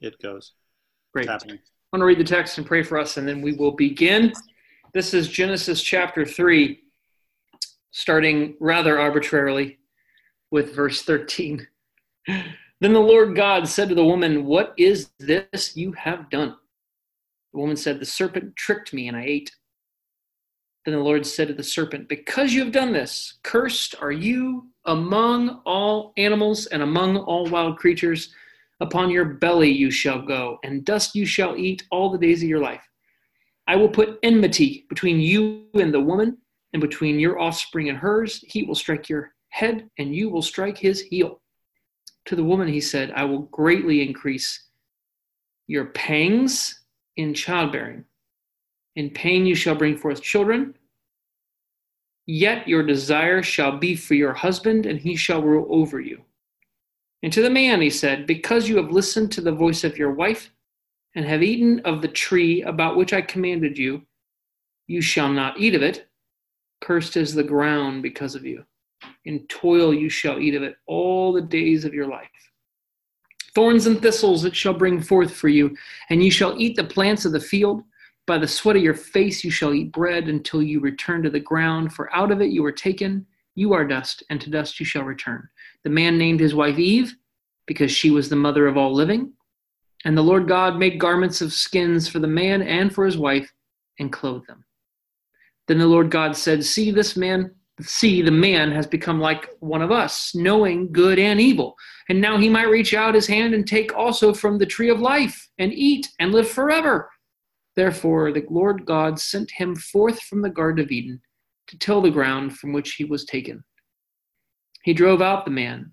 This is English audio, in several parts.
it goes. Great. I want to read the text and pray for us, and then we will begin. This is Genesis chapter 3, starting rather arbitrarily with verse 13. Then the Lord God said to the woman, What is this you have done? The woman said, The serpent tricked me, and I ate. Then the Lord said to the serpent, Because you have done this, cursed are you among all animals and among all wild creatures. Upon your belly you shall go, and dust you shall eat all the days of your life. I will put enmity between you and the woman, and between your offspring and hers. He will strike your head, and you will strike his heel. To the woman he said, I will greatly increase your pangs in childbearing. In pain you shall bring forth children. Yet your desire shall be for your husband, and he shall rule over you. And to the man he said, Because you have listened to the voice of your wife, and have eaten of the tree about which I commanded you, you shall not eat of it. Cursed is the ground because of you. In toil you shall eat of it all the days of your life. Thorns and thistles it shall bring forth for you, and you shall eat the plants of the field. By the sweat of your face you shall eat bread until you return to the ground, for out of it you were taken. You are dust, and to dust you shall return. The man named his wife Eve, because she was the mother of all living. And the Lord God made garments of skins for the man and for his wife, and clothed them. Then the Lord God said, See, this man, see, the man has become like one of us, knowing good and evil. And now he might reach out his hand and take also from the tree of life, and eat, and live forever. Therefore, the Lord God sent him forth from the Garden of Eden to till the ground from which he was taken. He drove out the man,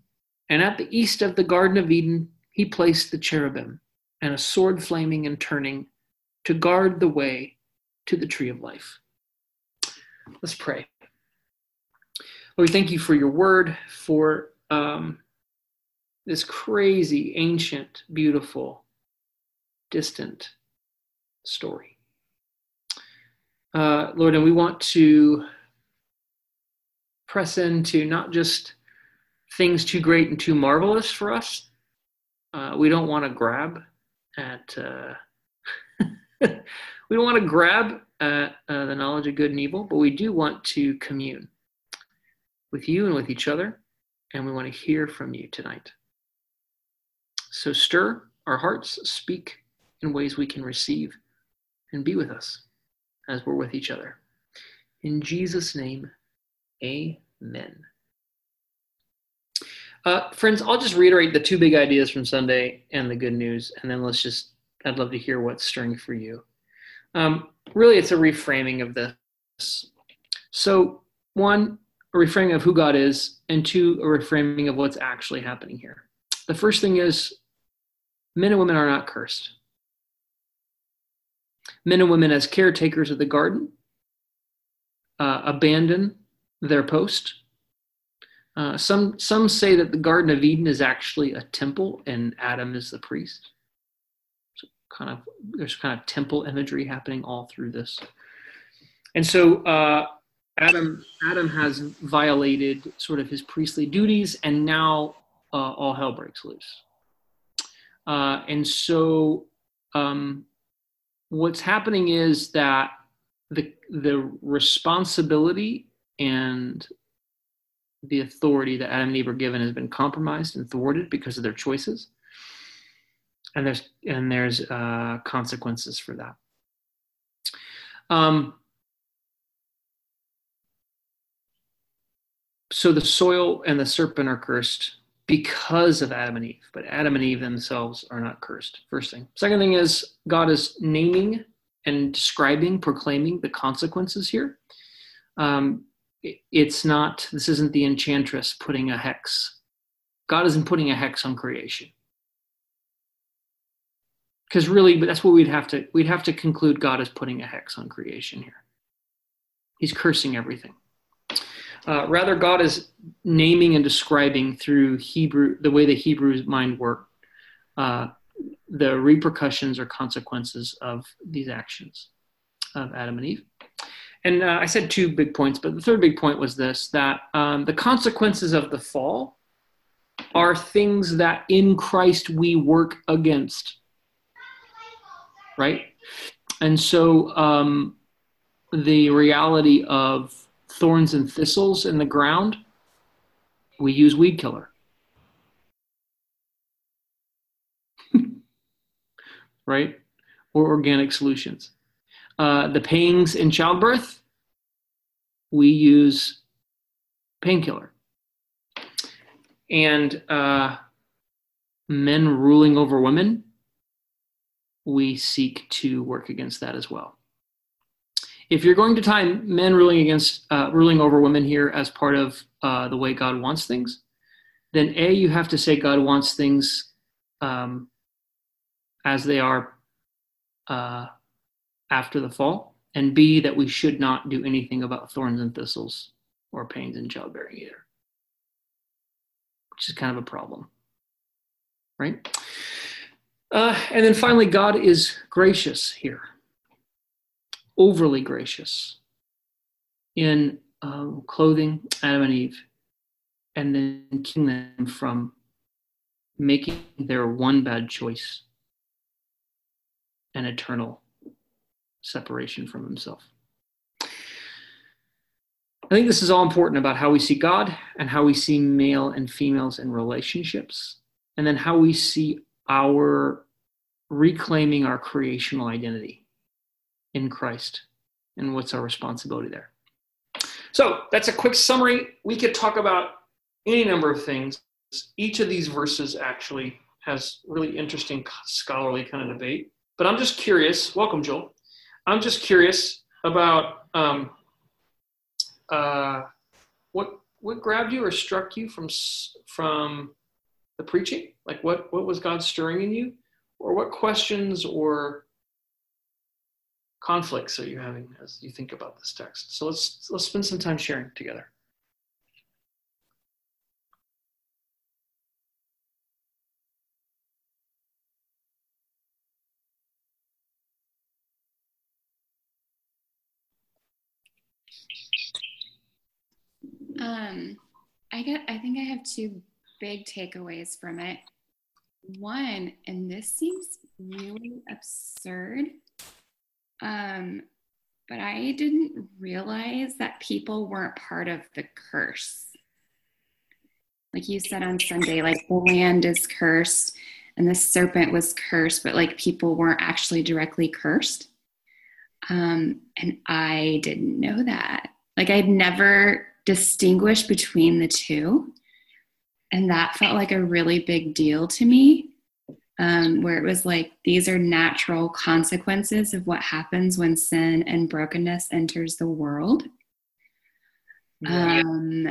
and at the east of the Garden of Eden he placed the cherubim and a sword flaming and turning to guard the way to the tree of life. Let's pray. Lord, we thank you for your word, for um, this crazy, ancient, beautiful, distant story. Uh, Lord, and we want to press into not just things too great and too marvelous for us. Uh, we don't want to grab at, uh, we don't want to grab at uh, the knowledge of good and evil, but we do want to commune with you and with each other, and we want to hear from you tonight. So stir our hearts, speak in ways we can receive and be with us as we're with each other. In Jesus' name, amen. Uh, friends, I'll just reiterate the two big ideas from Sunday and the good news, and then let's just, I'd love to hear what's stirring for you. Um, really, it's a reframing of this. So, one, a reframing of who God is, and two, a reframing of what's actually happening here. The first thing is men and women are not cursed men and women as caretakers of the garden uh, abandon their post. Uh, some some say that the Garden of Eden is actually a temple and Adam is the priest. So kind of there's kind of temple imagery happening all through this, and so uh, Adam Adam has violated sort of his priestly duties, and now uh, all hell breaks loose. Uh, and so um, what's happening is that the the responsibility and the authority that Adam and Eve are given has been compromised and thwarted because of their choices, and there's and there's uh, consequences for that. Um, so the soil and the serpent are cursed because of Adam and Eve, but Adam and Eve themselves are not cursed. First thing. Second thing is God is naming and describing, proclaiming the consequences here. Um, it's not, this isn't the enchantress putting a hex. God isn't putting a hex on creation. Because really, that's what we'd have to, we'd have to conclude God is putting a hex on creation here. He's cursing everything. Uh, rather, God is naming and describing through Hebrew, the way the Hebrew mind worked, uh, the repercussions or consequences of these actions of Adam and Eve. And uh, I said two big points, but the third big point was this that um, the consequences of the fall are things that in Christ we work against. Right? And so um, the reality of thorns and thistles in the ground, we use weed killer. right? Or organic solutions. Uh, the pains in childbirth, we use painkiller. And uh, men ruling over women, we seek to work against that as well. If you're going to tie men ruling against uh, ruling over women here as part of uh, the way God wants things, then a you have to say God wants things um, as they are uh, after the fall, and b that we should not do anything about thorns and thistles or pains in childbearing either, which is kind of a problem, right? Uh, and then finally, God is gracious here, overly gracious in uh, clothing Adam and Eve and then keeping them from making their one bad choice an eternal separation from himself. I think this is all important about how we see God and how we see male and females in relationships, and then how we see our reclaiming our creational identity in Christ and what's our responsibility there. So that's a quick summary. We could talk about any number of things. Each of these verses actually has really interesting scholarly kind of debate. But I'm just curious. Welcome, Joel. I'm just curious about um, uh, what what grabbed you or struck you from from the preaching? Like what what was God stirring in you, or what questions or conflicts are you having as you think about this text? So let's let's spend some time sharing together. Um, I get. I think I have two big takeaways from it. One, and this seems really absurd, um, but I didn't realize that people weren't part of the curse. Like you said on Sunday, like the land is cursed and the serpent was cursed, but like people weren't actually directly cursed. Um, and I didn't know that. Like I'd never distinguish between the two. And that felt like a really big deal to me, um, where it was like, these are natural consequences of what happens when sin and brokenness enters the world. Um,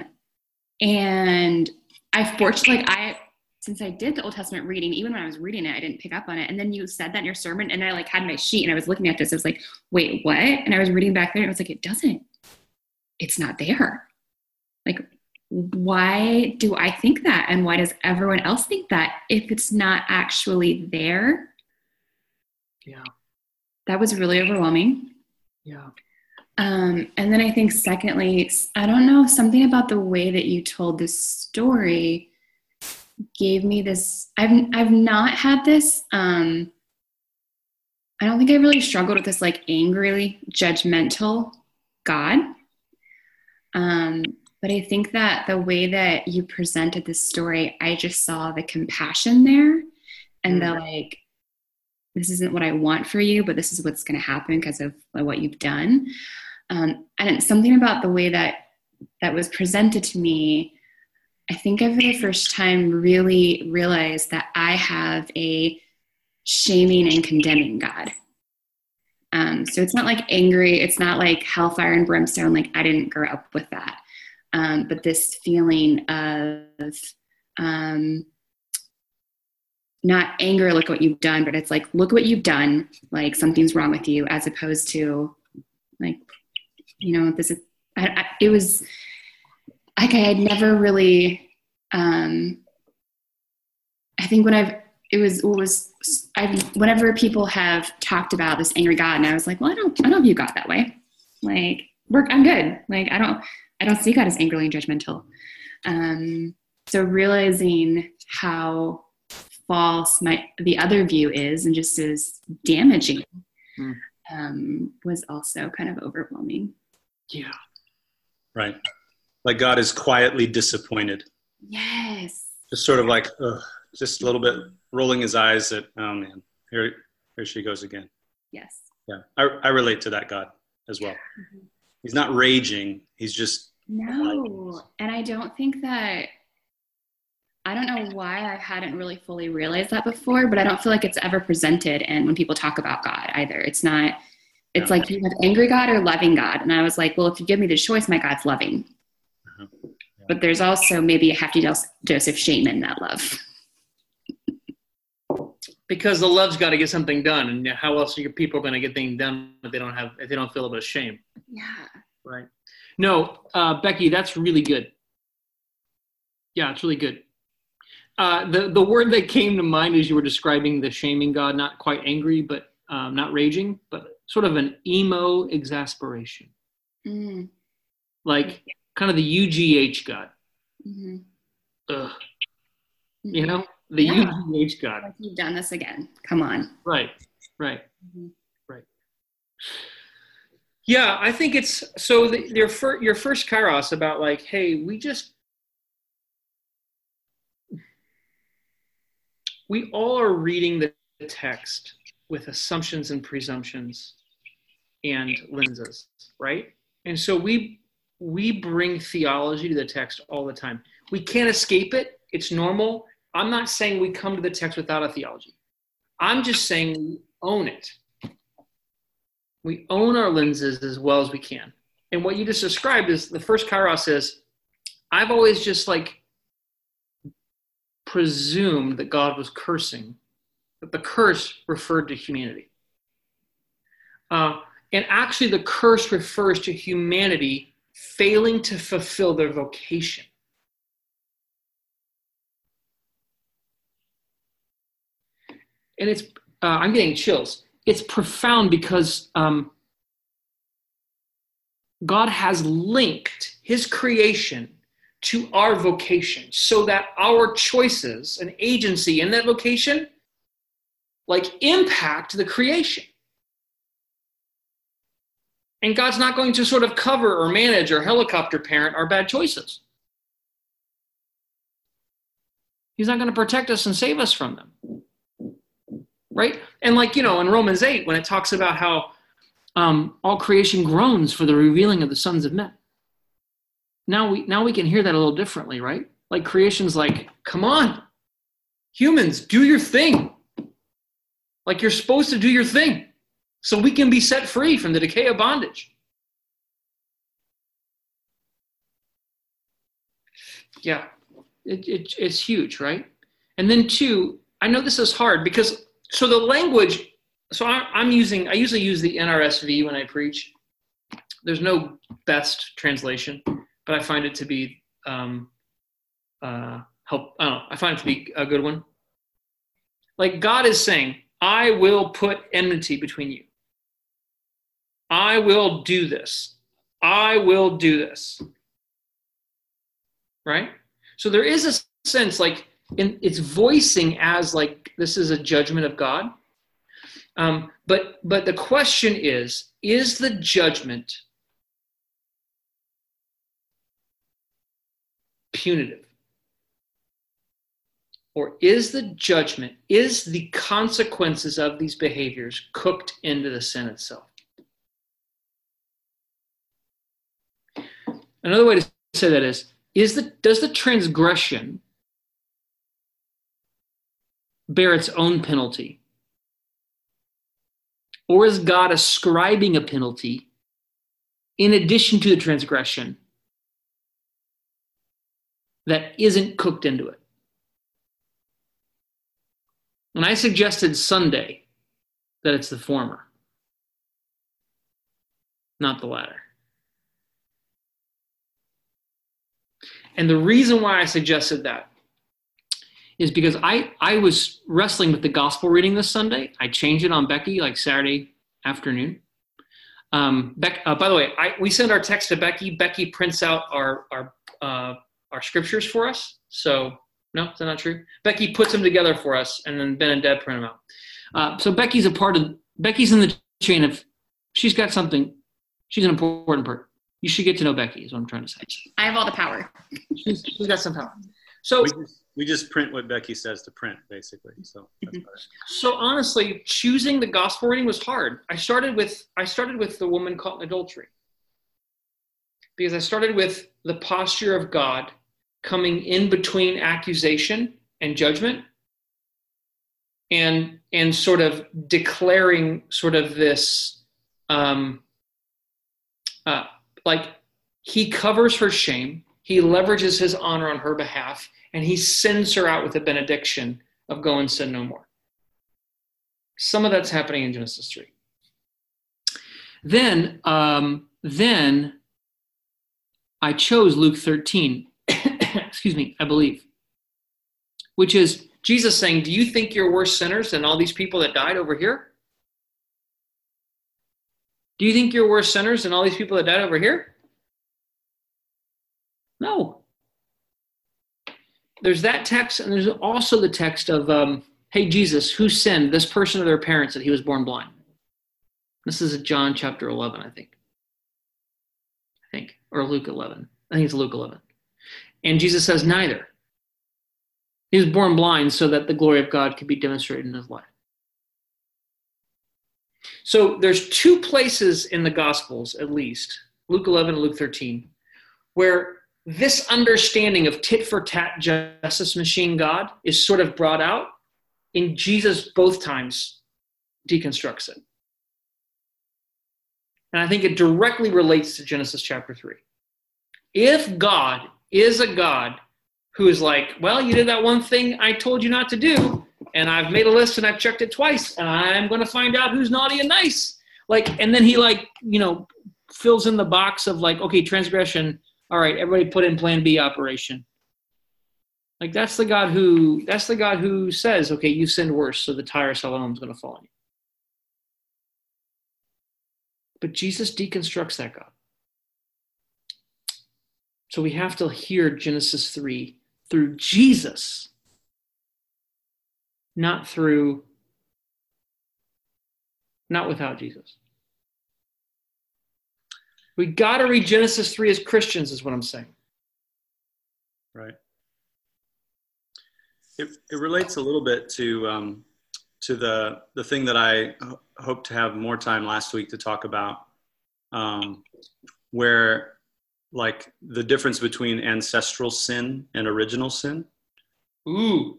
and I fortunately, like, I, since I did the Old Testament reading, even when I was reading it, I didn't pick up on it. And then you said that in your sermon, and I like had my sheet and I was looking at this. I was like, wait, what? And I was reading back there, and I was like, it doesn't, it's not there. Like, why do I think that? And why does everyone else think that if it's not actually there? Yeah. That was really overwhelming. Yeah. Um, and then I think, secondly, I don't know, something about the way that you told this story gave me this. I've, I've not had this. Um, I don't think I really struggled with this like angrily judgmental God. Um, but I think that the way that you presented this story, I just saw the compassion there and mm-hmm. the like, this isn't what I want for you, but this is what's going to happen because of what you've done. Um, and it's something about the way that that was presented to me. I think I, for the first time, really realized that I have a shaming and condemning God. Um, so it's not like angry, it's not like hellfire and brimstone, like I didn't grow up with that um, but this feeling of um, not anger, look what you've done, but it's like, look what you've done, like something's wrong with you, as opposed to like, you know, this is, I, I, it was like I had never really, um, I think when I've, it was, it was, I've, whenever people have talked about this angry God, and I was like, well, I don't, I don't view God that way. Like, work, I'm good. Like, I don't, I don't see God as angrily and judgmental. Um, so realizing how false my the other view is and just as damaging mm. um, was also kind of overwhelming. Yeah. Right. Like God is quietly disappointed. Yes. Just sort of like, ugh, just a little bit rolling his eyes at, oh man, here, here she goes again. Yes. Yeah. I, I relate to that God as well. Mm-hmm. He's not raging. He's just. No. And I don't think that I don't know why I hadn't really fully realized that before, but I don't feel like it's ever presented and when people talk about God either. It's not it's yeah. like you have angry God or loving God. And I was like, well, if you give me the choice, my God's loving. Uh-huh. Yeah. But there's also maybe a hefty dose of shame in that love. because the love's got to get something done, and how else are your people going to get things done if they don't have if they don't feel a bit of shame? Yeah. Right. No, uh, Becky, that's really good. Yeah, it's really good. Uh, the the word that came to mind as you were describing the shaming God, not quite angry, but um, not raging, but sort of an emo exasperation, mm. like kind of the UGH God. Mm-hmm. Ugh. Mm-hmm. You know, the yeah. UGH God. Like you've done this again. Come on. Right. Right. Mm-hmm. Right. Yeah, I think it's so. The, your first, your first kairos about like, hey, we just we all are reading the text with assumptions and presumptions and lenses, right? And so we we bring theology to the text all the time. We can't escape it. It's normal. I'm not saying we come to the text without a theology. I'm just saying we own it. We own our lenses as well as we can. And what you just described is the first kairos is I've always just like presumed that God was cursing, that the curse referred to humanity. Uh, and actually, the curse refers to humanity failing to fulfill their vocation. And it's, uh, I'm getting chills. It's profound because um, God has linked his creation to our vocation so that our choices and agency in that vocation like impact the creation. And God's not going to sort of cover or manage or helicopter parent our bad choices. He's not going to protect us and save us from them. Right? And like, you know, in Romans 8, when it talks about how um, all creation groans for the revealing of the sons of men now we now we can hear that a little differently, right? Like creation's like, come on, humans, do your thing. Like you're supposed to do your thing so we can be set free from the decay of bondage. Yeah, it, it, it's huge, right? And then, two, I know this is hard because, so the language, so I'm using, I usually use the NRSV when I preach. There's no best translation but I find it to be um, uh, help. I don't know. I find it to be a good one. Like God is saying, I will put enmity between you. I will do this. I will do this. Right? So there is a sense like in, it's voicing as like this is a judgment of God. Um, but but the question is, is the judgment punitive? Or is the judgment, is the consequences of these behaviors cooked into the sin itself? Another way to say that is, is the, does the transgression bear its own penalty? Or is God ascribing a penalty in addition to the transgression that isn't cooked into it. And I suggested Sunday that it's the former, not the latter. And the reason why I suggested that is because I, I was wrestling with the gospel reading this Sunday. I changed it on Becky like Saturday afternoon. Um, Beck, uh, by the way, I, we send our text to Becky. Becky prints out our, our uh, our scriptures for us. So no, is that not true? Becky puts them together for us, and then Ben and Deb print them out. Uh, so Becky's a part of Becky's in the chain of. She's got something. She's an important part. You should get to know Becky. Is what I'm trying to say. I have all the power. She's, she's got some power. So We just, print what Becky says to print, basically. So it. so honestly, choosing the gospel reading was hard. I started with I started with the woman caught in adultery because I started with the posture of God coming in between accusation and judgment and and sort of declaring sort of this um, uh, like he covers her shame he leverages his honor on her behalf and he sends her out with a benediction of go and sin no more some of that's happening in genesis 3 then um, then i chose luke 13 excuse me, I believe, which is Jesus saying, Do you think you're worse sinners than all these people that died over here? Do you think you're worse sinners than all these people that died over here? No. There's that text, and there's also the text of, um, Hey, Jesus, who sinned, this person or their parents, that he was born blind? This is John chapter 11, I think. I think, or Luke 11. I think it's Luke 11. And Jesus says, neither. He was born blind so that the glory of God could be demonstrated in his life. So there's two places in the Gospels, at least, Luke 11 and Luke 13, where this understanding of tit for tat justice machine God is sort of brought out. In Jesus, both times deconstructs it. And I think it directly relates to Genesis chapter 3. If God is a God who is like, well, you did that one thing I told you not to do, and I've made a list and I've checked it twice, and I'm going to find out who's naughty and nice. Like, and then he like, you know, fills in the box of like, okay, transgression. All right, everybody put in Plan B operation. Like that's the God who that's the God who says, okay, you sinned worse, so the tower Siloam is going to fall on you. But Jesus deconstructs that God. So we have to hear Genesis 3 through Jesus, not through, not without Jesus. We got to read Genesis 3 as Christians, is what I'm saying. Right. It, it relates a little bit to um, to the the thing that I ho- hope to have more time last week to talk about, um, where like the difference between ancestral sin and original sin. Ooh.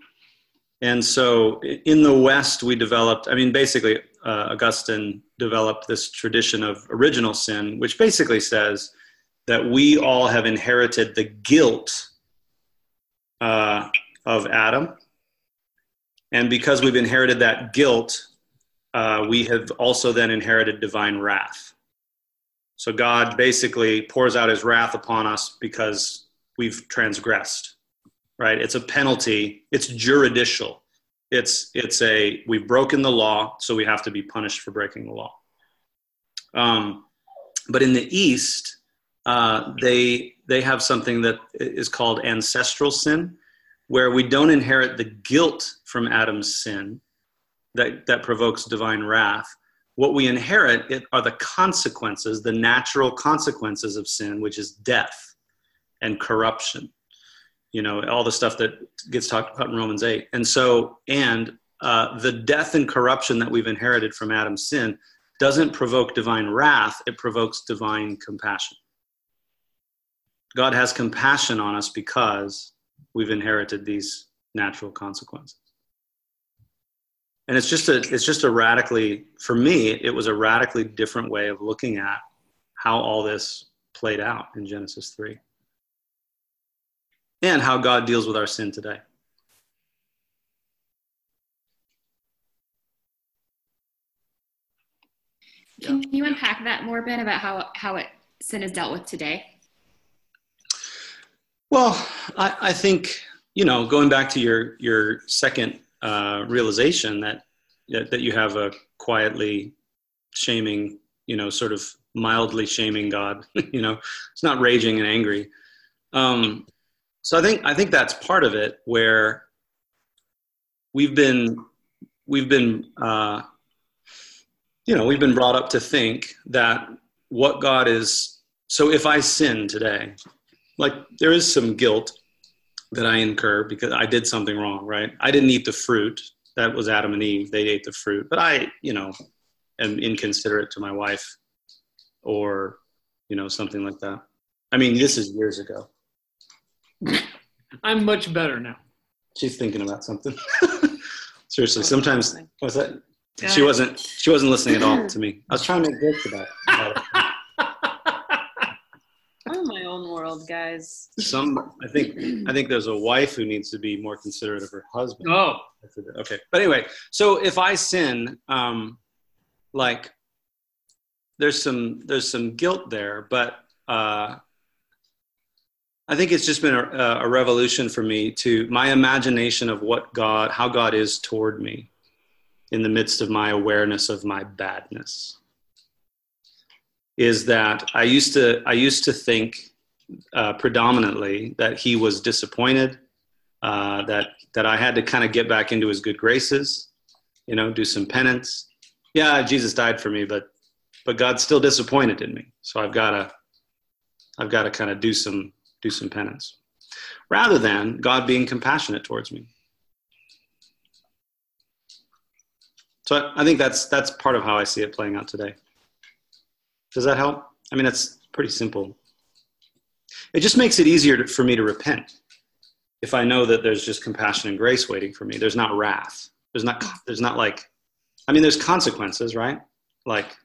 And so in the West, we developed, I mean, basically, uh, Augustine developed this tradition of original sin, which basically says that we all have inherited the guilt uh, of Adam. And because we've inherited that guilt, uh, we have also then inherited divine wrath. So God basically pours out his wrath upon us because we've transgressed, right? It's a penalty, it's juridical. It's, it's a, we've broken the law, so we have to be punished for breaking the law. Um, but in the East, uh, they, they have something that is called ancestral sin, where we don't inherit the guilt from Adam's sin that, that provokes divine wrath what we inherit are the consequences, the natural consequences of sin, which is death and corruption. You know, all the stuff that gets talked about in Romans 8. And so, and uh, the death and corruption that we've inherited from Adam's sin doesn't provoke divine wrath, it provokes divine compassion. God has compassion on us because we've inherited these natural consequences and it's just a it's just a radically for me it was a radically different way of looking at how all this played out in genesis 3 and how god deals with our sin today Can you unpack that more, Ben, about how how it sin is dealt with today? well i, I think you know going back to your your second uh, realization that that you have a quietly shaming, you know, sort of mildly shaming God. you know, it's not raging and angry. Um, So I think I think that's part of it where we've been we've been uh, you know we've been brought up to think that what God is. So if I sin today, like there is some guilt that I incur because I did something wrong, right? I didn't eat the fruit. That was Adam and Eve. They ate the fruit, but I, you know, am inconsiderate to my wife, or you know something like that. I mean, this is years ago. I'm much better now. She's thinking about something. Seriously, sometimes was that? She wasn't. She wasn't listening at all to me. I was trying to make jokes about, about it. I'm in my own world, guys. Some, I think, I think there's a wife who needs to be more considerate of her husband. Oh, Okay, but anyway, so if I sin, um, like, there's some there's some guilt there, but uh, I think it's just been a, a revolution for me to my imagination of what God, how God is toward me, in the midst of my awareness of my badness. Is that I used to I used to think uh, predominantly that He was disappointed, uh, that that I had to kind of get back into His good graces, you know, do some penance. Yeah, Jesus died for me, but but God's still disappointed in me, so I've got to I've got to kind of do some do some penance, rather than God being compassionate towards me. So I think that's that's part of how I see it playing out today. Does that help? I mean, that's pretty simple. It just makes it easier to, for me to repent if I know that there's just compassion and grace waiting for me. There's not wrath. There's not. There's not like. I mean, there's consequences, right? Like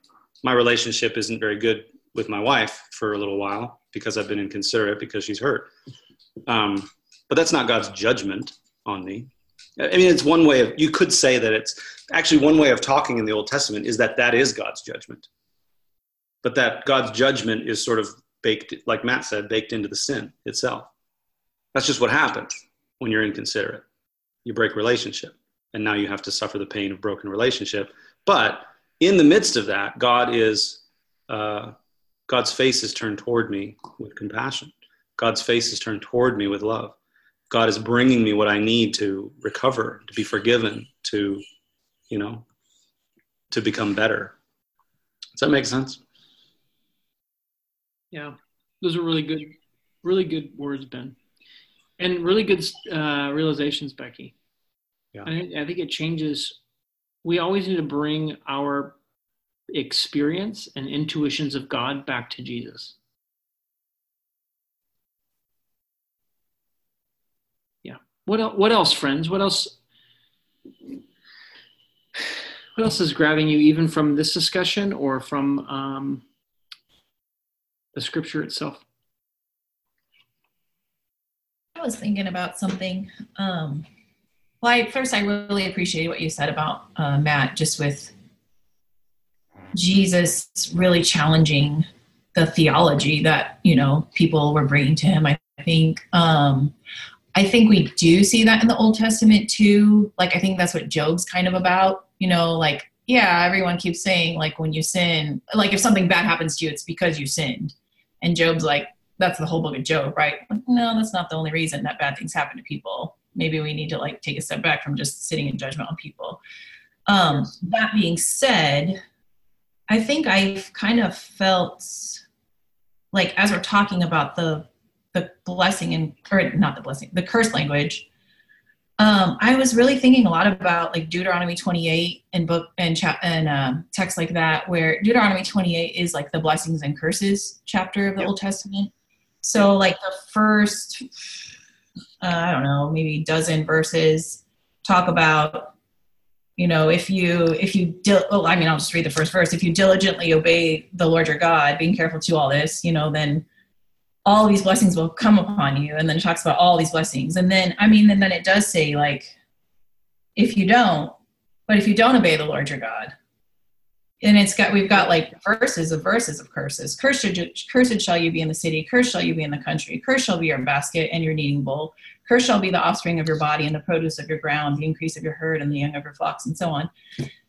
my relationship isn't very good with my wife for a little while because I've been inconsiderate because she's hurt. Um, but that's not God's judgment on me. I mean, it's one way of, you could say that it's actually one way of talking in the Old Testament is that that is God's judgment. But that God's judgment is sort of baked, like Matt said, baked into the sin itself. That's just what happens when you're inconsiderate. You break relationship, and now you have to suffer the pain of broken relationship. But in the midst of that, God is uh, God's face is turned toward me with compassion. God's face is turned toward me with love. God is bringing me what I need to recover, to be forgiven, to, you know, to become better. Does that make sense? yeah. Those are really good, really good words, Ben, and really good uh, realizations, Becky. Yeah. I, I think it changes. We always need to bring our experience and intuitions of God back to Jesus. Yeah. What else, what else, friends? What else? What else is grabbing you, even from this discussion or from um, the scripture itself? I was thinking about something. Um, well, I, first, I really appreciated what you said about uh, Matt, just with Jesus really challenging the theology that you know people were bringing to him. I think. Um, I think we do see that in the Old Testament too. Like, I think that's what Job's kind of about. You know, like, yeah, everyone keeps saying, like, when you sin, like, if something bad happens to you, it's because you sinned. And Job's like, that's the whole book of Job, right? Like, no, that's not the only reason that bad things happen to people. Maybe we need to, like, take a step back from just sitting in judgment on people. Um, that being said, I think I've kind of felt like as we're talking about the the blessing and or not the blessing, the curse language. Um, I was really thinking a lot about like Deuteronomy 28 and book and chat and um, text like that, where Deuteronomy 28 is like the blessings and curses chapter of the Yep. Old Testament. So like the first, uh, I don't know, maybe dozen verses talk about you know if you if you dil- well i mean i'll just read the first verse. If you diligently obey the lord your god being careful to all this you know then all these blessings will come upon you. And then it talks about all these blessings. And then i mean and then it does say like if you don't but if you don't obey the lord your god and it's got we've got like verses of verses of curses. Cursed, cursed shall you be in the city. Cursed shall you be in the country. Cursed shall be your basket and your kneading bowl Cursed shall be the offspring of your body and the produce of your ground, the increase of your herd and the young of your flocks, and so on.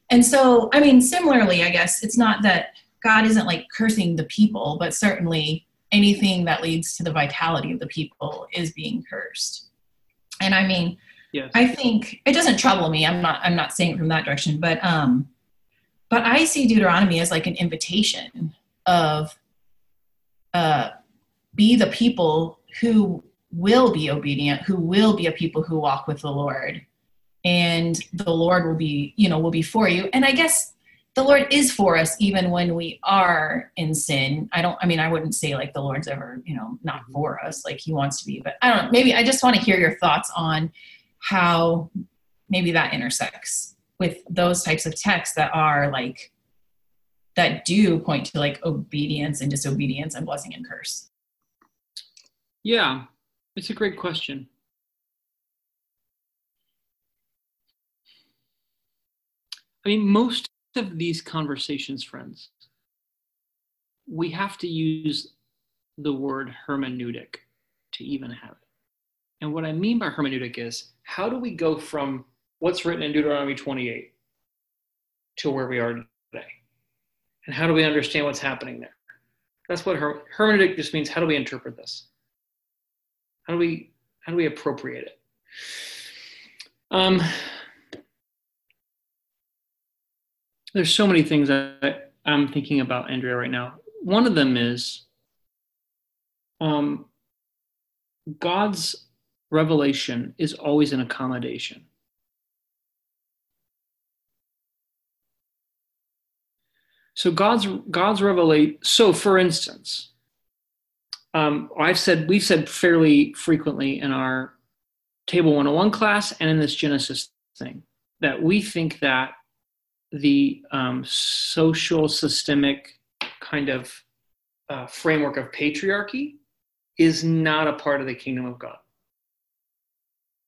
And so, I mean, similarly, I guess it's not that God isn't like cursing the people, but certainly anything that leads to the vitality of the people is being cursed. And I mean, Yes. I think it doesn't trouble me. I'm not I'm not saying it from that direction, but um but I see Deuteronomy as like an invitation of uh be the people who will be obedient, who will be a people who walk with the Lord. And the Lord will be, you know, will be for you. And I guess the Lord is for us even when we are in sin. I don't, I mean, I wouldn't say like the Lord's ever, you know, not for us, like he wants to be, but I don't. Maybe I just want to hear your thoughts on how maybe that intersects with those types of texts that are like, that do point to like obedience and disobedience and blessing and curse. Yeah, it's a great question. I mean, most of these conversations, friends, we have to use the word hermeneutic to even have it. And what I mean by hermeneutic is how do we go from what's written in Deuteronomy 28 to where we are today? And how do we understand what's happening there? That's what her- hermeneutic just means. How do we interpret this? How do we how do we appropriate it? Um, there's so many things that I'm thinking about, Andrea, right now. One of them is um, God's revelation is always an accommodation. So God's God's revelate. So, for instance, um, I've said we've said fairly frequently in our Table 101 class and in this Genesis thing that we think that the um, social systemic kind of uh, framework of patriarchy is not a part of the kingdom of God.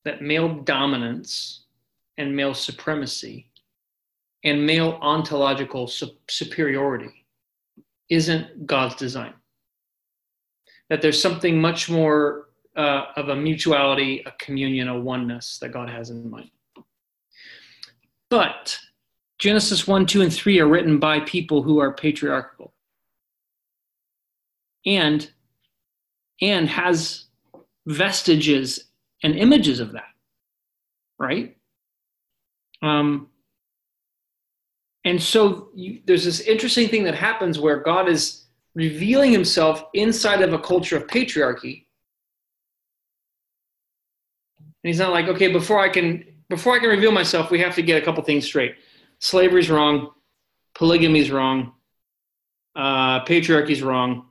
That male dominance and male supremacy and male ontological su- superiority isn't God's design. That there's something much more uh, of a mutuality, a communion, a oneness that God has in mind. But Genesis 1, 2, and 3 are written by people who are patriarchal. And and has vestiges and images of that, right? Um, and so you, there's this interesting thing that happens where God is revealing himself inside of a culture of patriarchy. And he's not like, okay, before I can before I can reveal myself, we have to get a couple things straight. Slavery's wrong, polygamy's wrong, uh, patriarchy's wrong.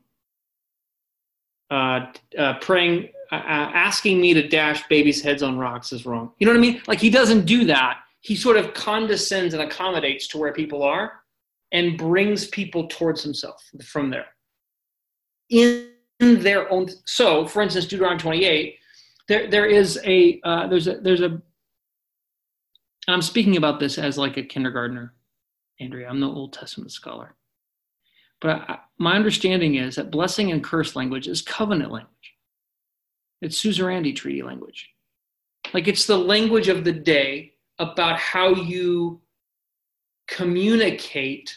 Uh, uh, praying, uh, asking me to dash babies' heads on rocks is wrong. You know what I mean? Like he doesn't do that. He sort of condescends and accommodates to where people are, and brings people towards himself from there. In their own. So, for instance, Deuteronomy 28, there there is a uh, there's a there's a. I'm speaking about this as like a kindergartner, Andrea. I'm no Old Testament scholar. But I, my understanding is that blessing and curse language is covenant language. It's suzerainty treaty language. Like it's the language of the day about how you communicate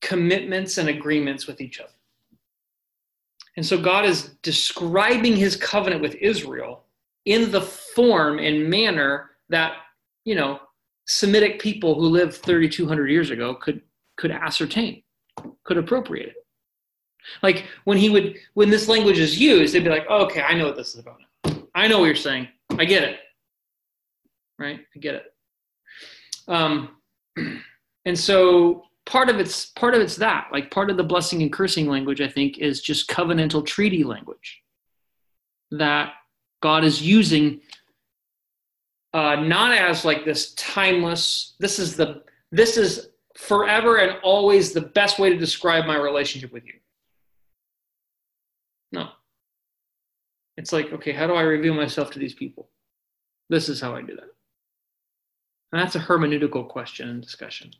commitments and agreements with each other. And so God is describing his covenant with Israel in the form and manner that, you know, Semitic people who lived 3,200 years ago could, could ascertain could appropriate it. Like when he would, when this language is used, they'd be like, oh, okay, I know what this is about. I know what you're saying. I get it. Right? I get it. Um, and so part of it's part of it's that like part of the blessing and cursing language i think is just covenantal treaty language that god is using uh, not as like this timeless this is the this is forever and always the best way to describe my relationship with you. No. It's like, okay, how do I reveal myself to these people? This is how I do that. And that's a hermeneutical question and discussion.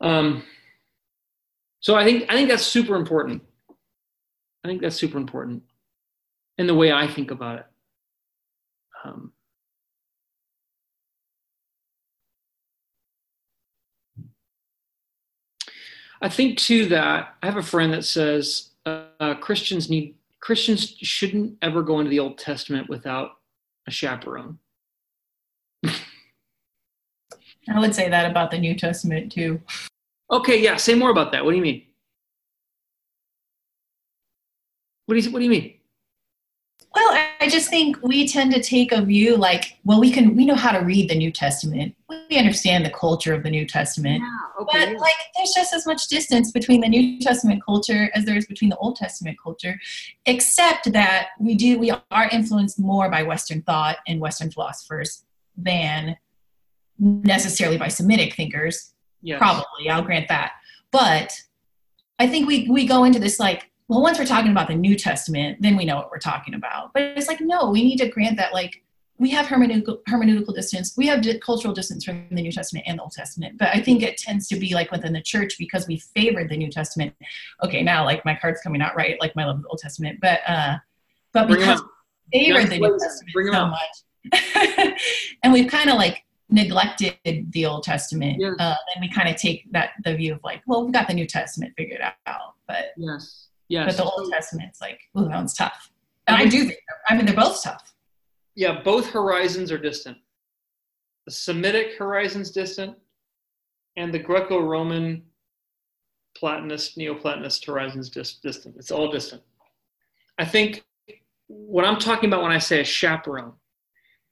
Um, so I think I think that's super important. I think that's super important in the way I think about it. Um, I think too that I have a friend that says uh, Christians need Christians shouldn't ever go into the Old Testament without a chaperone. I would say that about the New Testament too. Okay, yeah. Say more about that. What do you mean? What do you What do you mean? Well, I just think we tend to take a view like, well, we can we know how to read the New Testament. We understand the culture of the New Testament. Yeah, But like there's just as much distance between the New Testament culture as there is between the Old Testament culture, except that we do we are influenced more by Western thought and Western philosophers than necessarily by Semitic thinkers. yes. Probably, I'll grant that. But I think we we go into this like, well, once we're talking about the New Testament, then we know what we're talking about. But it's like, no, we need to grant that like we have hermeneutical, hermeneutical distance, we have di- cultural distance from the New Testament and the Old Testament. But I think it tends to be like within the church because we favored the New Testament. Okay, now like my card's coming out right, like my love of the Old Testament, but uh, but because we favored the New Testament so much, and we've kind of like neglected the Old Testament, Yeah. uh, and we kind of take that the view of like, well, we've got the New Testament figured out, but Yes. Yes. but the Old Testament's like, oh, that one's tough. And I do think, I mean, they're both tough. yeah, both horizons are distant. The Semitic horizon's distant, and the Greco-Roman Platonist, Neoplatonist horizon's dis- distant. It's all distant. I think what I'm talking about when I say a chaperone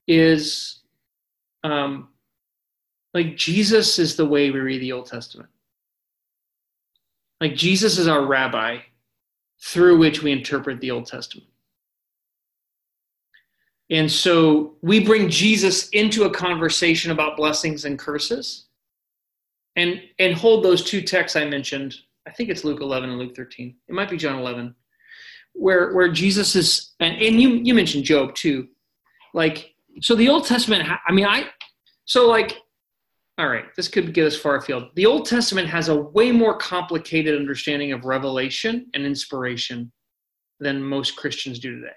is um, like Jesus is the way we read the Old Testament. Like Jesus is our rabbi through which we interpret the Old Testament. And so we bring Jesus into a conversation about blessings and curses and and hold those two texts I mentioned. I think it's Luke 11 and Luke 13. It might be John 11. Where where Jesus is and, and you you mentioned Job too. Like so the Old Testament I mean I so like all right, this could get us far afield. The Old Testament has a way more complicated understanding of revelation and inspiration than most Christians do today.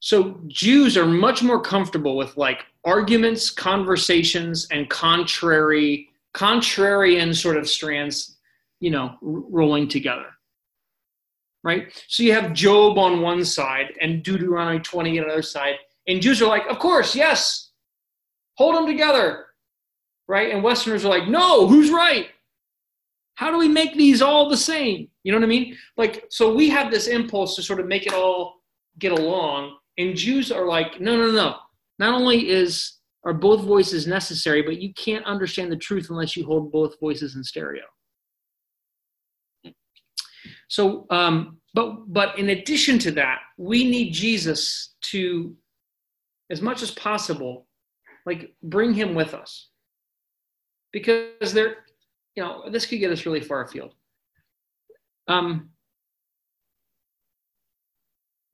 So Jews are much more comfortable with like arguments, conversations, and contrary, contrarian sort of strands, you know, r- rolling together. Right? So you have Job on one side and Deuteronomy 20 on the other side. And Jews are like, of course, yes, hold them together. Right? And Westerners are like, no, who's right? How do we make these all the same? You know what I mean? Like, so we have this impulse to sort of make it all get along and jews are like no no no not only is are both voices necessary but you can't understand the truth unless you hold both voices in stereo so um but but in addition to that we need jesus to as much as possible like bring him with us because there you know this could get us really far afield um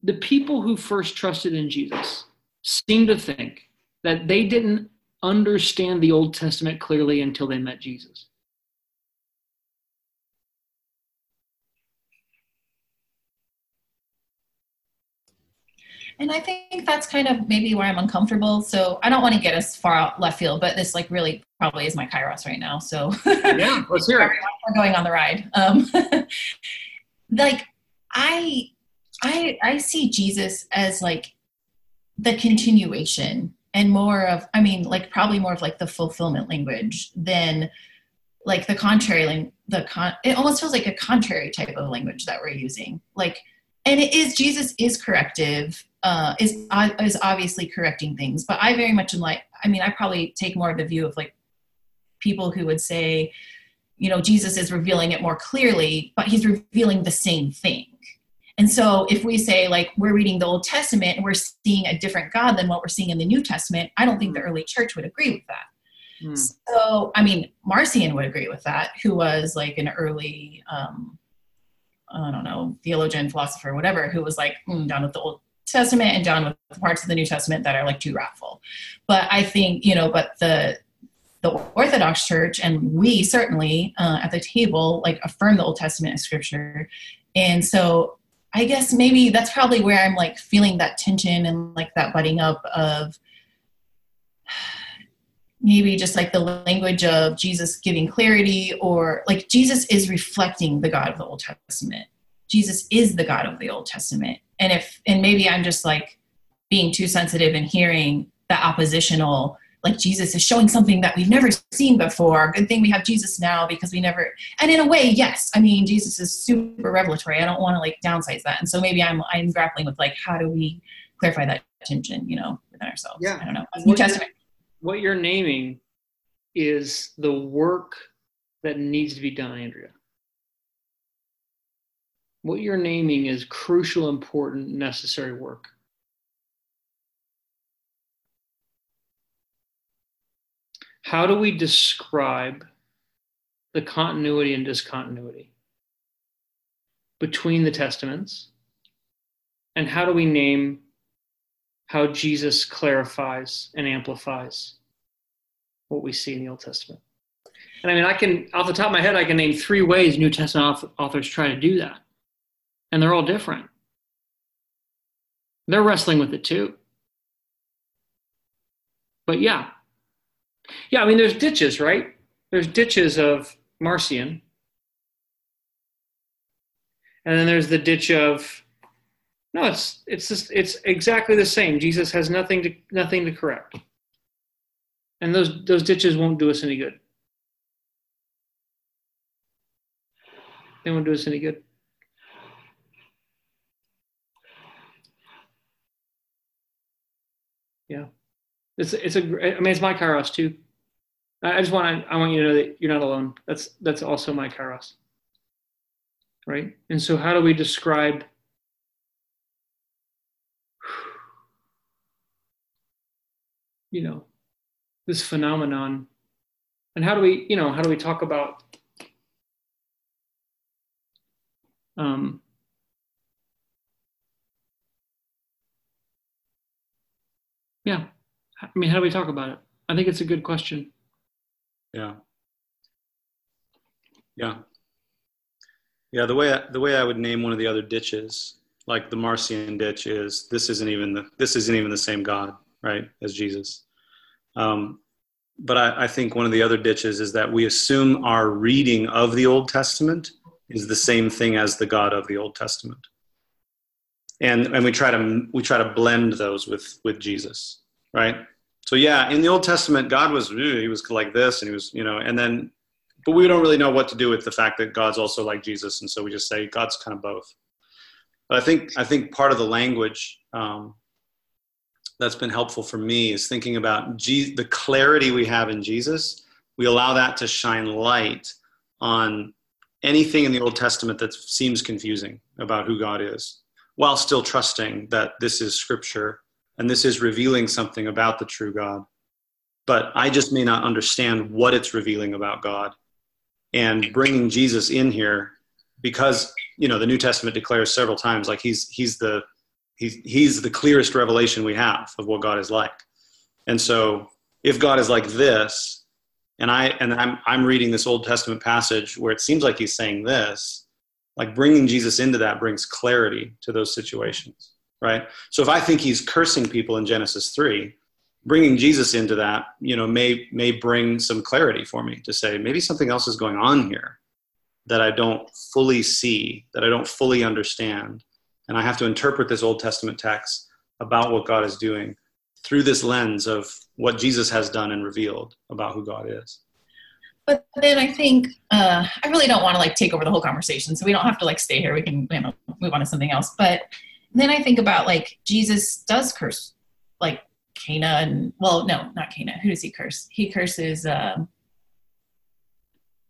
the people who first trusted in Jesus seem to think that they didn't understand the Old Testament clearly until they met Jesus. And I think that's kind of maybe where I'm uncomfortable. So I don't want to get as far out left field, but this like really probably is my kairos right now. So Yeah, let's hear it. we're going on the ride. Um, like I, I, I see Jesus as like the continuation and more of, I mean, like probably more of like the fulfillment language than like the contrary, the con. It almost feels like a contrary type of language that we're using. Like, and it is Jesus is corrective, uh, is uh, is obviously correcting things, but I very much am like, I mean, I probably take more of the view of like people who would say, you know, Jesus is revealing it more clearly, but he's revealing the same thing. And so if we say like we're reading the Old Testament and we're seeing a different God than what we're seeing in the New Testament, I don't think the early church would agree with that. Hmm. So, I mean, Marcion would agree with that, who was like an early, um, I don't know, theologian, philosopher, whatever, who was like mm, down with the Old Testament and down with parts of the New Testament that are like too wrathful. But I think, you know, but the the Orthodox Church and we certainly uh, at the table like affirm the Old Testament as scripture, and so I guess maybe that's probably where I'm like feeling that tension and like that butting up of maybe just like the language of Jesus giving clarity, or like Jesus is reflecting the God of the Old Testament. Jesus is the God of the Old Testament. And if, and maybe I'm just like being too sensitive and hearing the oppositional, like Jesus is showing something that we've never seen before. Good thing we have Jesus now because we never, and in a way, yes, I mean, Jesus is super revelatory. I don't want to like downsize that. And so maybe I'm, I'm grappling with like, how do we clarify that tension, you know, within ourselves? Yeah. I don't know. New Testament what you're naming is the work that needs to be done, Andrea. What you're naming is crucial, important, necessary work. How do we describe the continuity and discontinuity between the testaments? And how do we name how Jesus clarifies and amplifies what we see in the Old Testament. And I mean, I can, off the top of my head, I can name three ways New Testament authors try to do that. And they're all different. They're wrestling with it too. But yeah. Yeah, I mean, there's ditches, right? There's ditches of Marcion. And then there's the ditch of no, it's it's just it's exactly the same. Jesus has nothing to nothing to correct. And those those ditches won't do us any good. They won't do us any good. Yeah. It's it's a I mean it's my kairos too. I just want to, I want you to know that you're not alone. That's that's also my kairos. Right? And so how do we describe you know this phenomenon and how do we you know how do we talk about um, yeah. I mean how do we talk about it? I think it's a good question. Yeah. Yeah. Yeah the way I, the way i would name one of the other ditches like the marcion ditch is this isn't even the this isn't even the same god right, as Jesus. Um, but I, I, think one of the other ditches is that we assume our reading of the Old Testament is the same thing as the God of the Old Testament, and and we try to we try to blend those with with Jesus, right? So yeah, in the Old Testament, God was he was like this, and he was you know, and then, but we don't really know what to do with the fact that God's also like Jesus, and so we just say God's kind of both. But I think I think part of the language um, that's been helpful for me is thinking about Je- the clarity we have in Jesus. We allow that to shine light on anything in the Old Testament that seems confusing about who God is, while still trusting that this is scripture and this is revealing something about the true God. But I just may not understand what it's revealing about God. And bringing Jesus in here, because you know the New Testament declares several times, like he's he's the he's, he's the clearest revelation we have of what God is like. And so if God is like this, and I and I'm I'm reading this Old Testament passage where it seems like he's saying this, like bringing Jesus into that brings clarity to those situations, right? So if I think he's cursing people in Genesis 3, bringing Jesus into that, you know, may may bring some clarity for me to say maybe something else is going on here that I don't fully see, that I don't fully understand and I have to interpret this Old Testament text about what God is doing through this lens of what Jesus has done and revealed about who God is. But then I think uh, I really don't want to like take over the whole conversation, so we don't have to like stay here. We can you know, move on to something else. But then I think about like Jesus does curse like Cana and well, no, not Cana. Who does he curse? He curses. Um,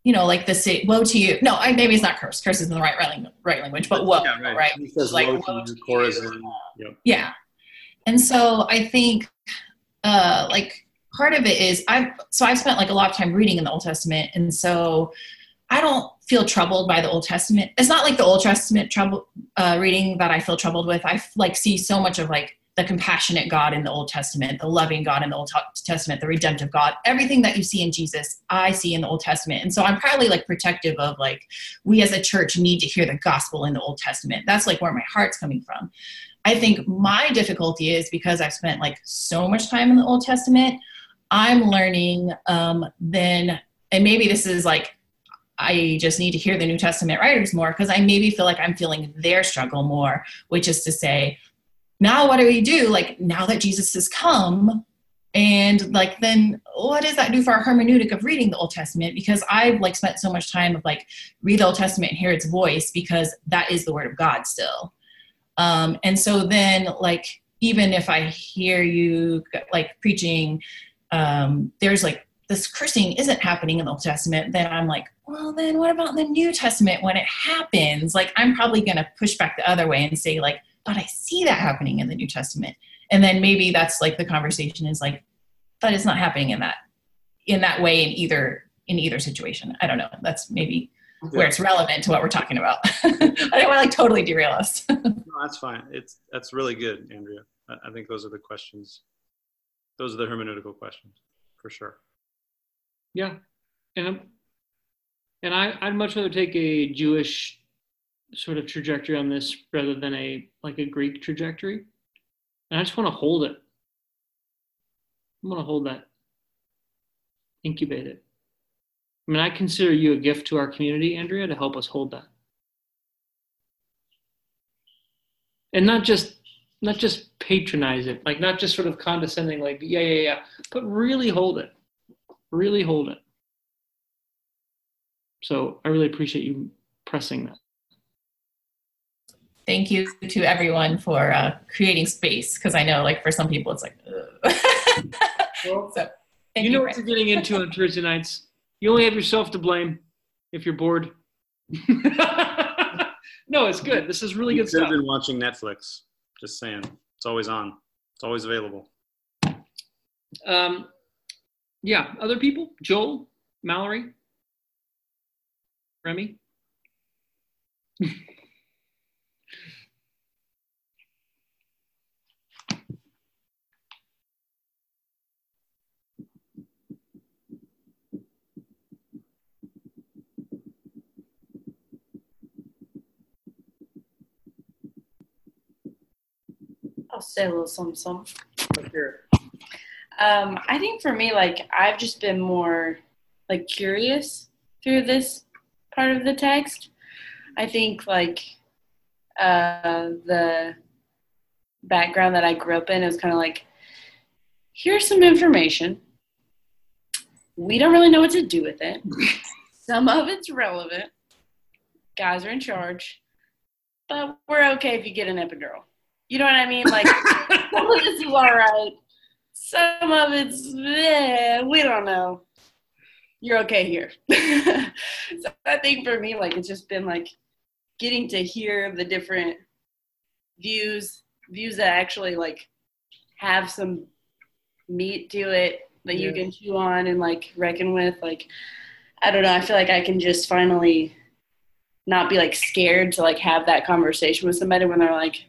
you know, like the say, woe to you. No, I, maybe it's not curse. Curse is in the right, right, right language, but woe, yeah, right? right? He says like, woe to you, yep. Yeah. And so I think, uh, like, part of it is I've, so I've spent like a lot of time reading in the Old Testament. And so I don't feel troubled by the Old Testament. It's not like the Old Testament trouble, uh, reading that I feel troubled with. I like see so much of like the compassionate God in the Old Testament, the loving God in the Old Testament, the redemptive God, everything that you see in Jesus, I see in the Old Testament. And so I'm probably like protective of like, we as a church need to hear the gospel in the Old Testament. That's like where my heart's coming from. I think my difficulty is because I've spent like so much time in the Old Testament, I'm learning um, then, and maybe this is like I just need to hear the New Testament writers more because I maybe feel like I'm feeling their struggle more, which is to say, now what do we do? Like now that Jesus has come, and like then what does that do for our hermeneutic of reading the Old Testament? Because I've like spent so much time of like read the Old Testament and hear its voice because that is the word of God still. Um, and so then like even if I hear you like preaching, um, there's like this cursing isn't happening in the Old Testament, then I'm like, well, then what about the New Testament when it happens? Like, I'm probably going to push back the other way and say, like, but I see that happening in the New Testament. And then maybe that's like the conversation is like, but it's not happening in that in that way in either in either situation. I don't know. That's maybe yeah. where it's relevant to what we're talking about. I don't want to like totally derail us. no, that's fine. It's that's really good, Andrea. I think those are the questions. Those are the hermeneutical questions, for sure. Yeah, and and I, I'd much rather take a Jewish sort of trajectory on this rather than a like a Greek trajectory. And I just want to hold it. I want to hold that, incubate it. I mean, I consider you a gift to our community, Andrea, to help us hold that. And not just not just patronize it, like not just sort of condescending, like yeah, yeah, yeah, but really hold it really hold it. So I really appreciate you pressing that. Thank you to everyone for uh, creating space because I know, like, for some people, it's like, well, so, you, you know what you're getting into on Thursday nights. You only have yourself to blame if you're bored. no, it's good. This is really you good stuff. I've been watching Netflix. Just saying, it's always on. It's always available. Um, yeah, other people? Joel, Mallory, Remy. I'll say a little something. something. Um, I think for me, like I've just been more like curious through this part of the text. I think like uh, the background that I grew up in is kind of like here's some information. We don't really know what to do with it. some of it's relevant. Guys are in charge, but we're okay if you get an epidural. You know what I mean? Like, some of this is all right some of it's eh, we don't know. You're okay here. so I think for me, like it's just been like getting to hear the different views, views that actually like have some meat to it that yeah. you can chew on and like reckon with. Like I don't know. I feel like I can just finally not be like scared to like have that conversation with somebody when they're like,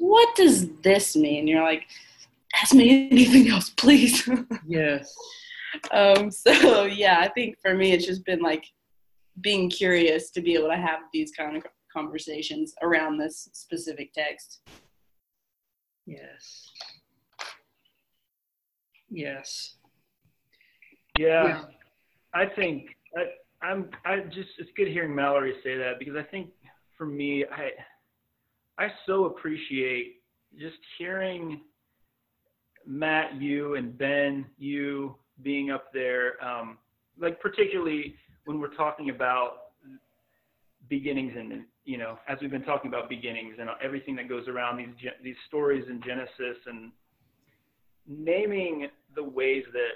"What does this mean?" You're like ask me anything else, please. yes. Um, so yeah, I think for me it's just been like being curious to be able to have these kind of conversations around this specific text. Yes. Yes. Yeah, yeah. I think I, I'm. I just it's good hearing Mallory say that because I think for me, I I so appreciate just hearing Matt, you, and Ben, you being up there, um, like particularly when we're talking about beginnings and you know as we've been talking about beginnings and everything that goes around these these stories in Genesis and naming the ways that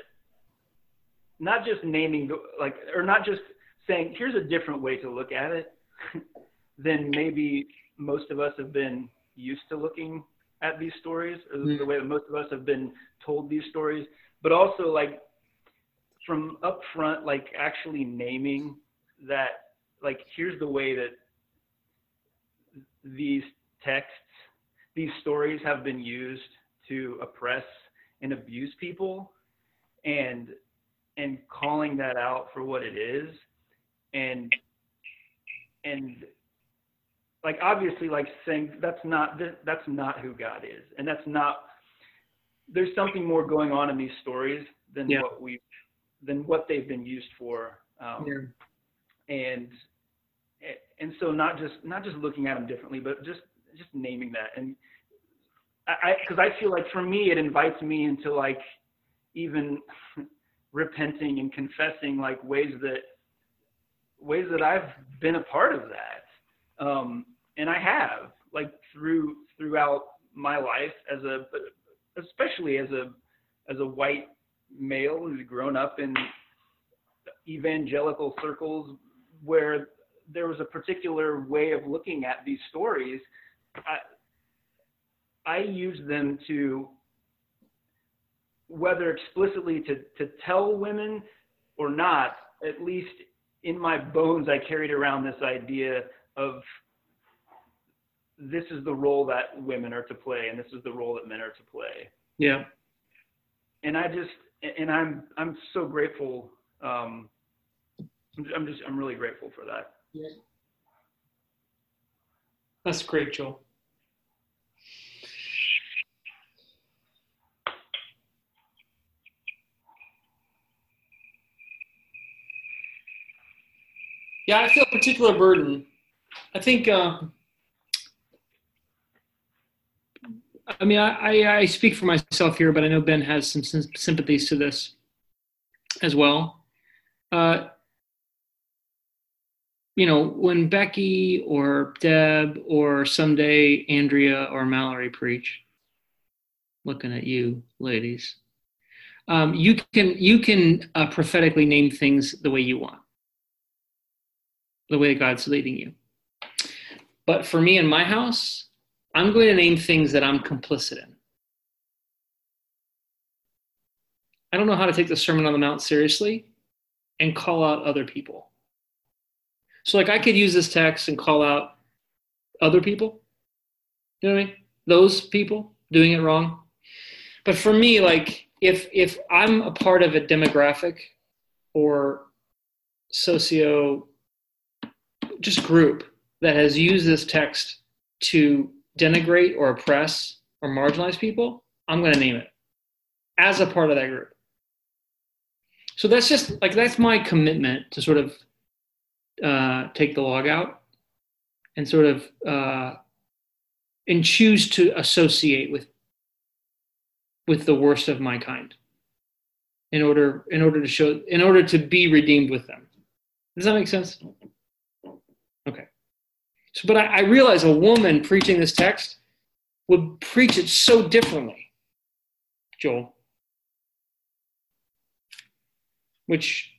not just naming the, like or not just saying here's a different way to look at it than maybe most of us have been used to looking at these stories, or mm. the way that most of us have been told these stories, but also like from up front, like actually naming that, like here's the way that these texts, these stories have been used to oppress and abuse people, and and calling that out for what it is, and and like obviously like saying that's not that's not who God is, and that's not. There's something more going on in these stories than Yeah. what we than what they've been used for. Um, Yeah. and and so not just not just looking at them differently, but just just naming that and I because I, feel like for me it invites me into like even repenting and confessing like ways that ways that I've been a part of that, um, and I have like through throughout my life as a especially as a as a white male who's grown up in evangelical circles where there was a particular way of looking at these stories. I, I use them to, whether explicitly to, to tell women or not, at least in my bones, I carried around this idea of this is the role that women are to play and this is the role that men are to play. Yeah. And I just, and I'm, I'm so grateful. Um, I'm just, I'm really grateful for that. yeah. That's great, Joel. Yeah, I feel a particular burden. I think, uh, I mean, I, I, I speak for myself here, but I know Ben has some sym- sympathies to this as well. Uh, you know, when Becky or Deb or someday Andrea or Mallory preach, looking at you, ladies, um, you can you can uh, prophetically name things the way you want, the way God's leading you. But for me in my house, I'm going to name things that I'm complicit in. I don't know how to take the Sermon on the Mount seriously and call out other people. So, like, I could use this text and call out other people. You know what I mean? Those people doing it wrong. But for me, like, if if I'm a part of a demographic or socio just group that has used this text to denigrate or oppress or marginalize people, I'm going to name it as a part of that group. So that's just like that's my commitment to sort of uh, take the log out and sort of uh, and choose to associate with with the worst of my kind in order in order to show in order to be redeemed with them. Does that make sense? But I, I realize a woman preaching this text would preach it so differently, Joel. Which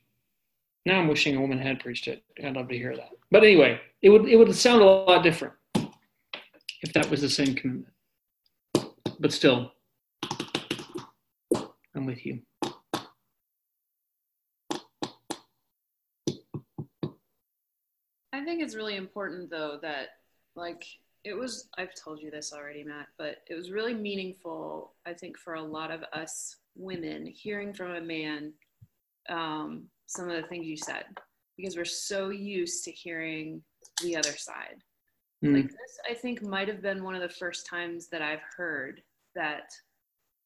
now I'm wishing a woman had preached it. I'd love to hear that. But anyway, it would it would sound a lot different if that was the same commitment. But still, I'm with you. I think it's really important though that like it was I've told you this already Matt but it was really meaningful I think for a lot of us women hearing from a man um, some of the things you said because we're so used to hearing the other side Mm. like this I think might have been one of the first times that I've heard that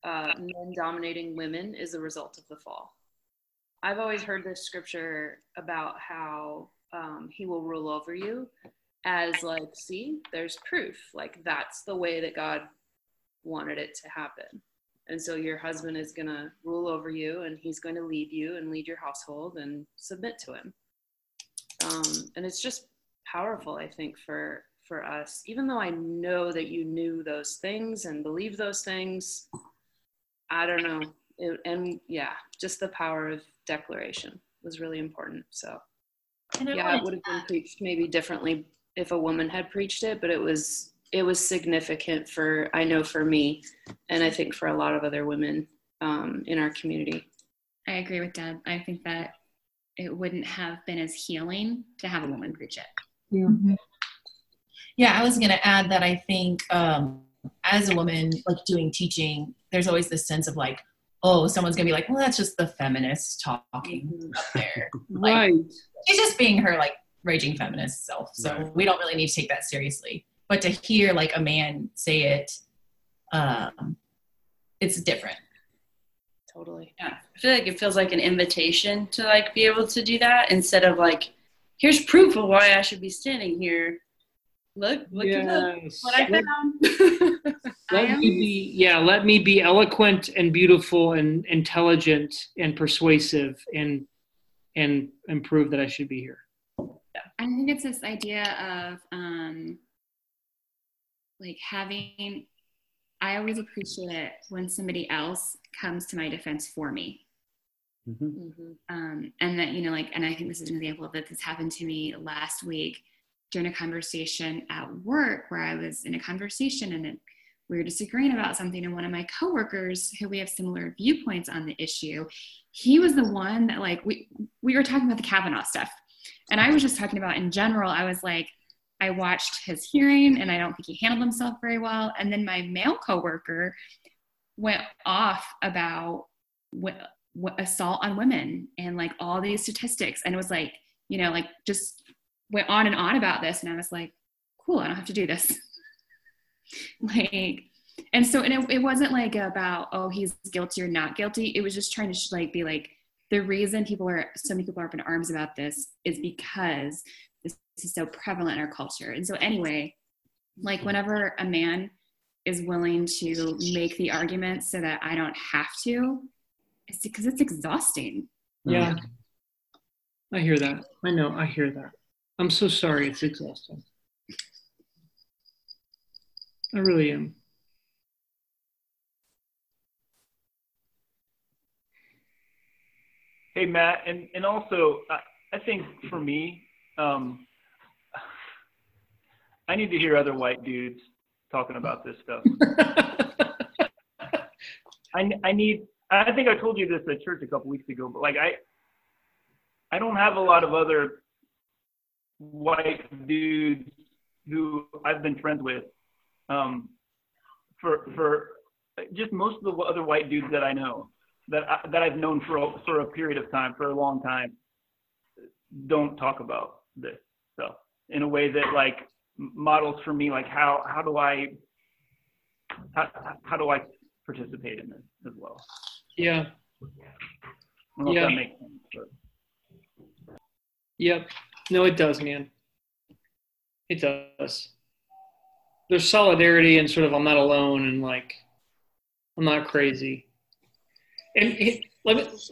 uh, men dominating women is a result of the fall I've always heard this scripture about how um, he will rule over you as like see there's proof. Like that's the way that god wanted it to happen. And so your husband is going to rule over you and he's going to lead you and lead your household and submit to him. Um, and it's just powerful i think for for us. Even though i know that you knew those things and believe those things i don't know. It, and yeah just the power of declaration was really important. So yeah it would have been preached maybe differently if a woman had preached it but it was it was significant for i know for me and i think for a lot of other women um, in our community I agree with Deb. I think that it wouldn't have been as healing to have a woman preach it. Mhm. Yeah, I was going to add that I think um, as a woman, like doing teaching, there's always this sense of like, oh, someone's going to be like, well, that's just the feminist talking up there. Like, Right. She's just being her like raging feminist self. So Right. we don't really need to take that seriously. But to hear like a man say it, um, it's different. Totally. Yeah. I feel like it feels like an invitation to like be able to do that instead of like, here's proof of why I should be standing here. Look, look at Yes. what I Let- found. I Let am- me be, yeah, let me be eloquent and beautiful and intelligent and persuasive and and and prove that I should be here. I think it's this idea of um, like having. I always appreciate it when somebody else comes to my defense for me, Mhm. Mm-hmm. um, and that you know, like, and I think this is an example of that. This happened to me last week during a conversation at work where I was in a conversation and we were disagreeing about something, and one of my coworkers, who we have similar viewpoints on the issue, he was the one that like we we were talking about the Kavanaugh stuff. And I was just talking about in general, I was like, I watched his hearing and I don't think he handled himself very well. And then my male coworker went off about what assault on women and like all these statistics. And it was like, you know, like just went on and on about this. And I was like, cool, I don't have to do this. like, and so, and it, it wasn't like about, oh, he's guilty or not guilty. It was just trying to sh- like be like, the reason people are so many people are up in arms about this is because this is so prevalent in our culture and so anyway like whenever a man is willing to make the argument so that i don't have to it's because it's exhausting Yeah. I hear that. I know, I hear that. I'm so sorry it's exhausting. I really am. Hey Matt, and and also I, I think for me, um, I need to hear other white dudes talking about this stuff. I I need. I think I told you this at church a couple weeks ago, but like I, I don't have a lot of other white dudes who I've been friends with, um, for for just most of the other white dudes that I know that I, that I've known for a, for a period of time, for a long time, don't talk about this stuff in a way that like models for me like how how do I how, how do I participate in this as well? yeah. I don't know Yeah. if that makes sense. But. Yep. No, it does, man. It does. There's solidarity and sort of I'm not alone and like I'm not crazy. And it,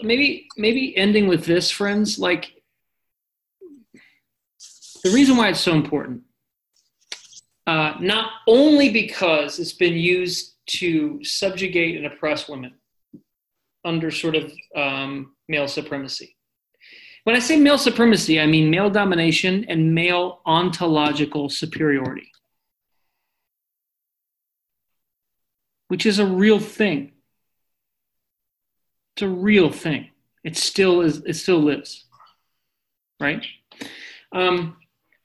maybe maybe ending with this, friends. Like the reason why it's so important, uh, not only because it's been used to subjugate and oppress women under sort of um, male supremacy. When I say male supremacy, I mean male domination and male ontological superiority, which is a real thing. It's a real thing. It still is. It still lives, right? Um,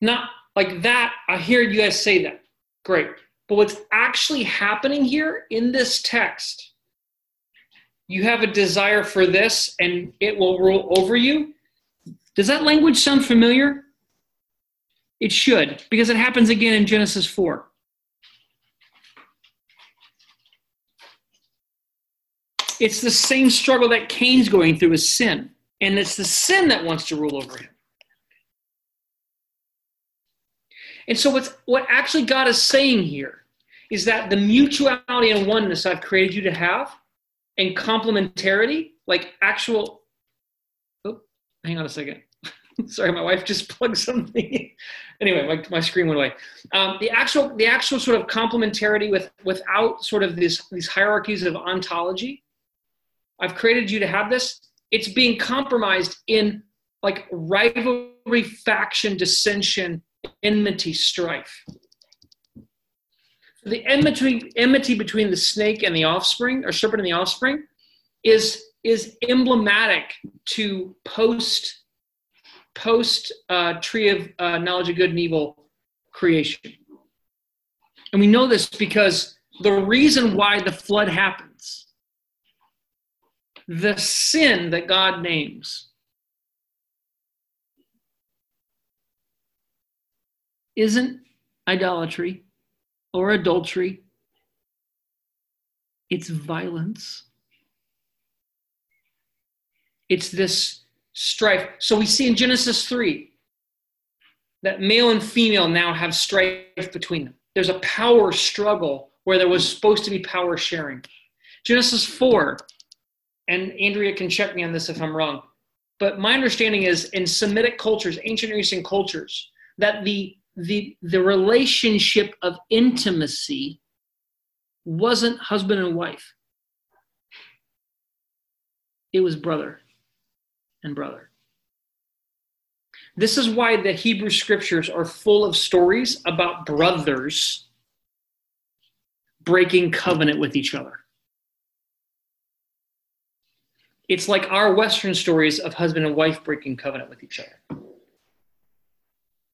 not like that. I hear you guys say that. Great, but what's actually happening here in this text? You have a desire for this, and it will rule over you. Does that language sound familiar? It should, because it happens again in Genesis 4. It's the same struggle that Cain's going through with sin, and it's the sin that wants to rule over him. And so, what's, what actually God is saying here is that the mutuality and oneness I've created you to have, and complementarity, like actual. Hang on a second. Sorry, my wife just plugged something. anyway, my, my screen went away. Um, the actual the actual sort of complementarity with without sort of this these hierarchies of ontology. I've created you to have this. It's being compromised in like rivalry, faction, dissension, enmity, strife. The enmity, enmity between the snake and the offspring, or serpent and the offspring, is is emblematic to post post uh, tree of uh, knowledge of good and evil creation. And we know this because the reason why the flood happens, the sin that God names, isn't idolatry or adultery, it's violence. It's this strife. So we see in Genesis 3 that male and female now have strife between them. There's a power struggle where there was supposed to be power sharing. Genesis 4, and Andrea can check me on this if I'm wrong, but my understanding is in Semitic cultures, ancient Near Eastern cultures, that the the the relationship of intimacy wasn't husband and wife. It was brother and brother. This is why the Hebrew scriptures are full of stories about brothers breaking covenant with each other. It's like our Western stories of husband and wife breaking covenant with each other.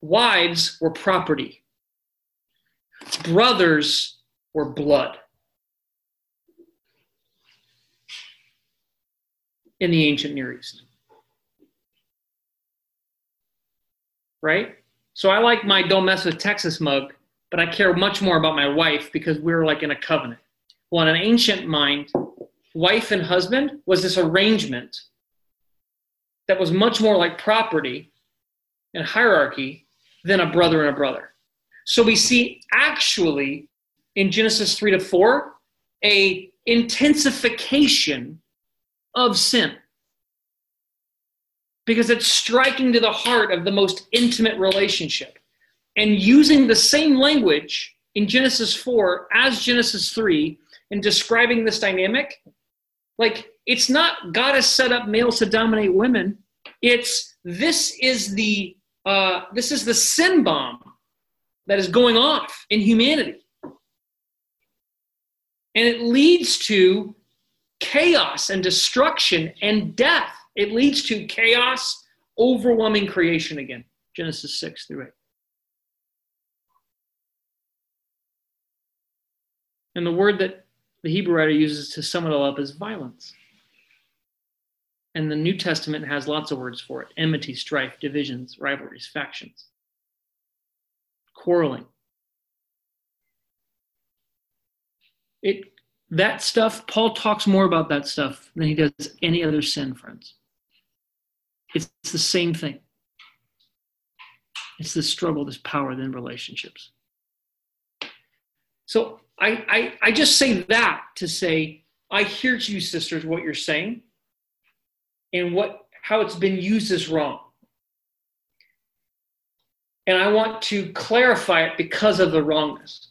Wives were property, brothers were blood. In the ancient Near East. Right? So I like my don't mess with Texas mug, but I care much more about my wife because we're like in a covenant. Well, in an ancient mind, wife and husband was this arrangement that was much more like property and hierarchy than a brother and a brother. So we see actually in Genesis 3 to 4 a intensification of sin because it's striking to the heart of the most intimate relationship and using the same language in Genesis 4 as Genesis 3 in describing this dynamic like it's not God has set up males to dominate women it's this is the uh, this is the sin bomb that is going off in humanity. And it leads to chaos and destruction and death. It leads to chaos, overwhelming creation again. Genesis 6 through 8. And the word that the Hebrew writer uses to sum it all up is violence. And the New Testament has lots of words for it enmity, strife, divisions, rivalries, factions, quarreling. It, that stuff, Paul talks more about that stuff than he does any other sin, friends. It's, the same thing. It's this struggle, this power, then relationships. So I, I, I just say that to say, I hear you, sisters, what you're saying and what how it's been used is wrong. And I want to clarify it because of the wrongness.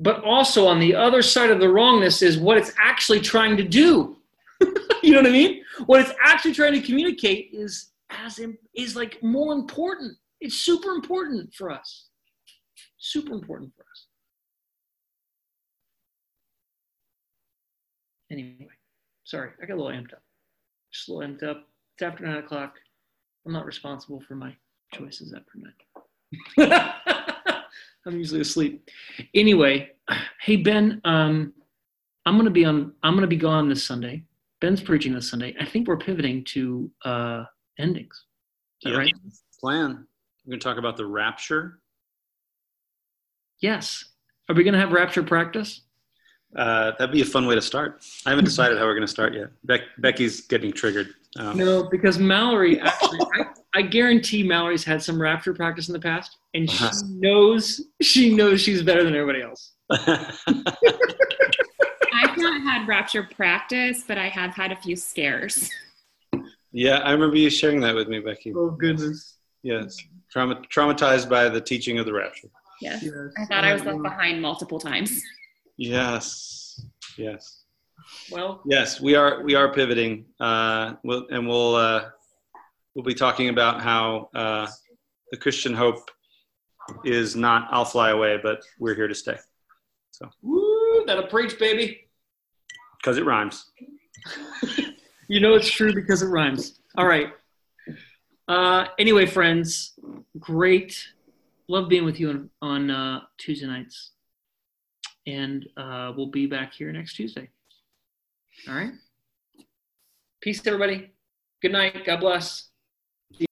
But also on the other side of the wrongness is what it's actually trying to do. you know what I mean? What it's actually trying to communicate is as is like more important. It's super important for us. Super important for us. Anyway, sorry, I got a little amped up just a little amped up. It's after nine o'clock. I'm not responsible for my choices after nine. I'm usually asleep. Anyway, hey Ben, um, I'm gonna be on. I'm gonna be gone this Sunday. Ben's preaching this Sunday. I think we're pivoting to uh, endings. Is yeah, right? Plan. We're gonna talk about the rapture. Yes. Are we gonna have rapture practice? Uh, that'd be a fun way to start. I haven't decided how we're going to start yet. Becky's getting triggered. Um, no, because Mallory actually, I, I, guarantee Mallory's had some rapture practice in the past, and she uh-huh. knows she knows she's better than everybody else. I've not had rapture practice, but I have had a few scares. Yeah, I remember you sharing that with me, Becky. Oh goodness. Yes, Trauma, traumatized by the teaching of the rapture. Yes, yes. I thought I was left behind multiple times. Yes. Yes. Well. Yes, we are. We are pivoting, uh, we'll, and we'll uh, we'll be talking about how uh, the Christian hope is not "I'll fly away," but we're here to stay. So. Woo! That'll preach, baby. Because it rhymes. you know it's true because it rhymes. All right. Uh, anyway, friends, great. Love being with you on, on uh, Tuesday nights and uh, we'll be back here next Tuesday. All right. Peace, everybody. Good night. God bless.